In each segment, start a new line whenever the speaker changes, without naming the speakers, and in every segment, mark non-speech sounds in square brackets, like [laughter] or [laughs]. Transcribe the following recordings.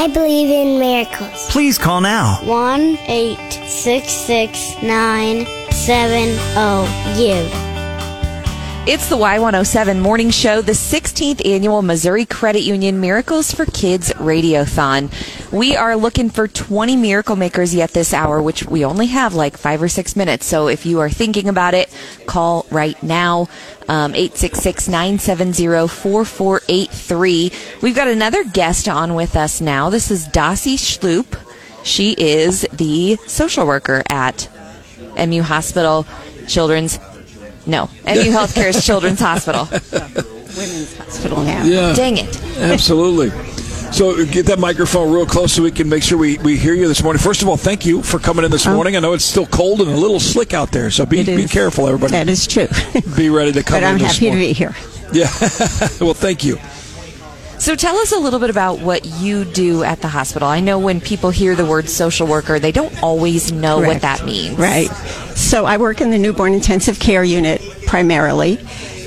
I believe in miracles.
Please call now.
1 866 970 GIVE.
It's the Y107 Morning Show, the 16th annual Missouri Credit Union Miracles for Kids Radiothon. We are looking for 20 miracle makers yet this hour, which we only have like five or six minutes. So if you are thinking about it, call right now. Um, 866-970-4483. We've got another guest on with us now. This is Dossie Schloop. She is the social worker at MU Hospital Children's no, MU Healthcare is Children's Hospital.
Women's Hospital now.
Yeah.
Dang it.
Absolutely. So uh, get that microphone real close so we can make sure we, we hear you this morning. First of all, thank you for coming in this
Oh.
morning. I know it's still cold and a little slick out there, so be, be careful, everybody.
That is true.
be ready to come
but I'm
in this
happy to be here.
Yeah. [laughs] well, thank you.
So tell us a little bit about what you do at the hospital. I know when people hear the word social worker, they don't always know what that means.
Right. So I work in the newborn intensive care unit primarily.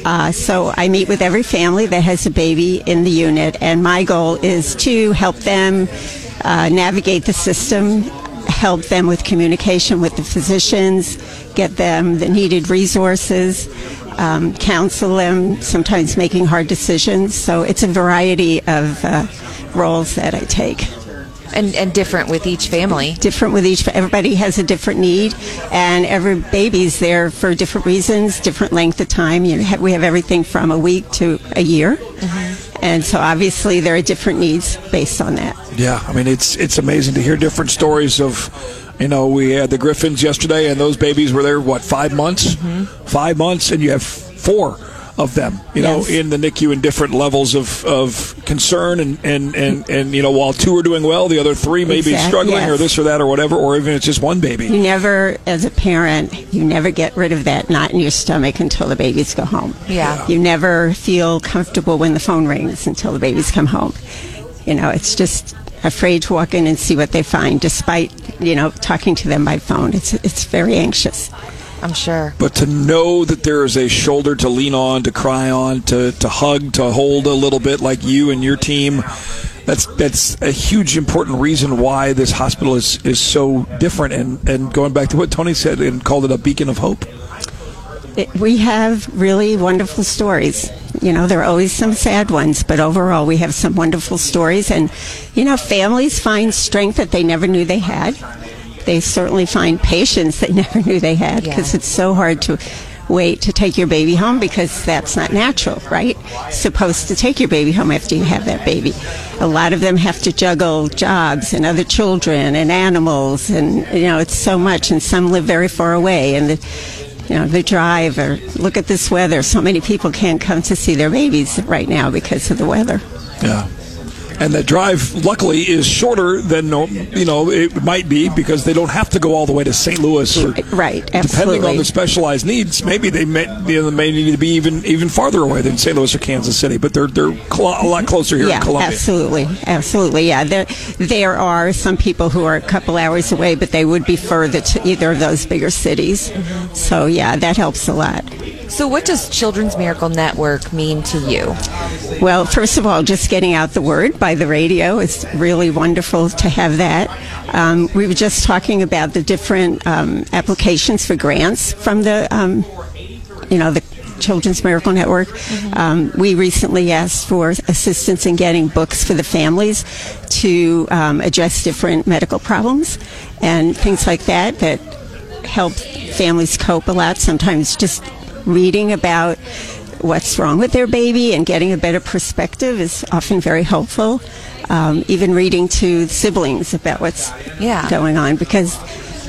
Uh, so I meet with every family that has a baby in the unit, and my goal is to help them uh, navigate the system, help them with communication with the physicians, get them the needed resources, um, counsel them, sometimes making hard decisions. So it's a variety of uh, roles that I take
And, and different with each family.
different with each everybody has a different need and every baby's there for different reasons different length of time. You know, we have everything from a week to a year. And so obviously there are different needs based on that.
Yeah, I mean it's it's amazing to hear different stories of, you know, we had the Griffins yesterday, and those babies were there what five months,
Mm-hmm.
five months, and you have four of them, you know,
Yes.
in the NICU in different levels of, of concern, and, and, and, and you know, while two are doing well, the other three may be
Exact-
struggling, or this or that, or whatever, or even it's just one baby.
you never as a parent you never get rid of that knot in your stomach until the babies go home
Yeah.
you never feel comfortable when the phone rings until the babies come home you know it's just afraid to walk in and see what they find despite you know talking to them by phone it's it's very anxious
I'm sure.
But to know that there is a shoulder to lean on, to cry on, to, to hug, to hold a little bit like you and your team, that's that's a huge important reason why this hospital is, is so different. And, and going back to what Tony said and called it a beacon of hope.
it, we have really wonderful stories. You know, there are always some sad ones, but overall, we have some wonderful stories. And, you know, families find strength that they never knew they had. They certainly find patience they [laughs] never knew they had because
Yeah.
it's so hard to wait to take your baby home because that's not natural, right? Supposed to take your baby home after you have that baby. A lot of them have to juggle jobs and other children and animals, and you know it's so much. And some live very far away, and the, you know the drive or look at this weather. So many people can't come to see their babies right now because of the weather.
Yeah. And the drive, luckily, is shorter than you know it might be because they don't have to go all the way to St. Louis. Or,
Right,
Depending on the specialized needs, maybe they may, you know, they may need to be even even farther away than St. Louis or Kansas City, but they're they're cl- a lot closer here
yeah,
in Columbia.
absolutely, absolutely. Yeah, there there are some people who are a couple hours away, but they would be further to either of those bigger cities. So yeah, that helps a lot.
So what does Children's Miracle Network mean to you?
Well, first of all, just getting out the word by the radio is really wonderful to have that. Um, we were just talking about the different um, applications for grants from the, um, you know, the Children's Miracle Network. Um, we recently asked for assistance in getting books for the families to um, address different medical problems and things like that that help families cope a lot. Sometimes just reading about what's wrong with their baby and getting a better perspective is often very helpful. Um, even reading to siblings about what's
Yeah.
going on because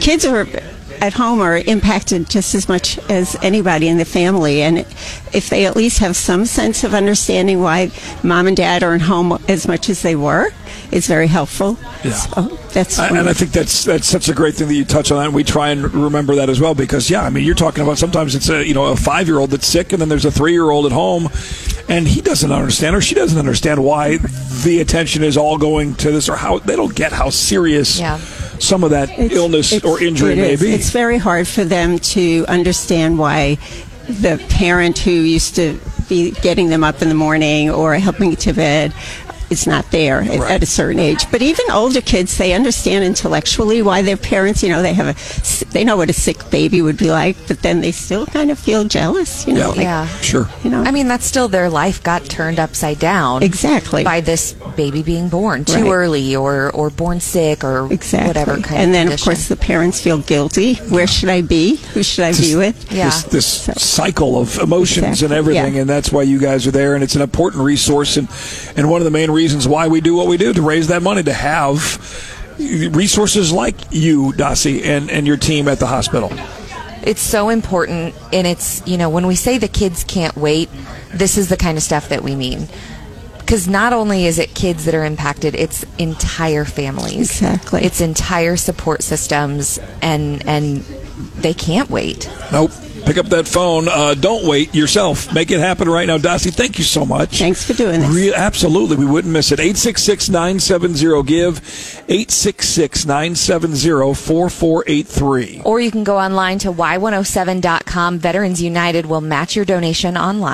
kids are at home are impacted just as much as anybody in the family and if they at least have some sense of understanding why mom and dad aren't home as much as they were it's very helpful
Yeah.
so that's
I- and I think that's that's such a great thing that you touch on that. And we try and remember that as well because yeah, I mean you're talking about sometimes it's a you know a five year old that's sick and then there's a three year old at home, and he doesn't understand or she doesn't understand why the attention is all going to this or how they don't get how serious
Yeah.
Some of that
It's-
illness
it's-
or injury may
is.
be.
It's very hard for them to understand why the parent who used to be getting them up in the morning or helping to bed is not there at,
Right.
at a certain age. But even older kids, they understand intellectually why their parents, you know, they have a, s- they know what a sick baby would be like, but then they still kind of feel jealous, you know.
Yeah.
like,
Yeah.
Sure.
You know.
I mean, that's still their life got turned upside down.
Exactly.
By this baby being born too
Right.
early or, or born sick or
Exactly.
whatever kind
and
of
then,
condition.
of course, the parents feel guilty. Where should I be? Who should I be with?
Yeah.
This, this cycle of emotions and everything,
yeah.
and that's why you guys are there, and it's an important resource, and and one of the main reasons why we do what we do to raise that money to have resources like you, Dossie, and and your team at the hospital.
it's so important and it's you know when we say the kids can't wait this is the kind of stuff that we mean because not only is it kids that are impacted it's entire families
Exactly.
it's entire support systems and and they can't wait
Nope. Pick up that phone. Uh, don't wait yourself. Make it happen right now. Dossie, thank you so much.
Thanks for doing this.
Re- absolutely. We wouldn't miss it. 866 970 GIVE, 866 970 4483.
or you can go online to y107.com veterans united will match your donation online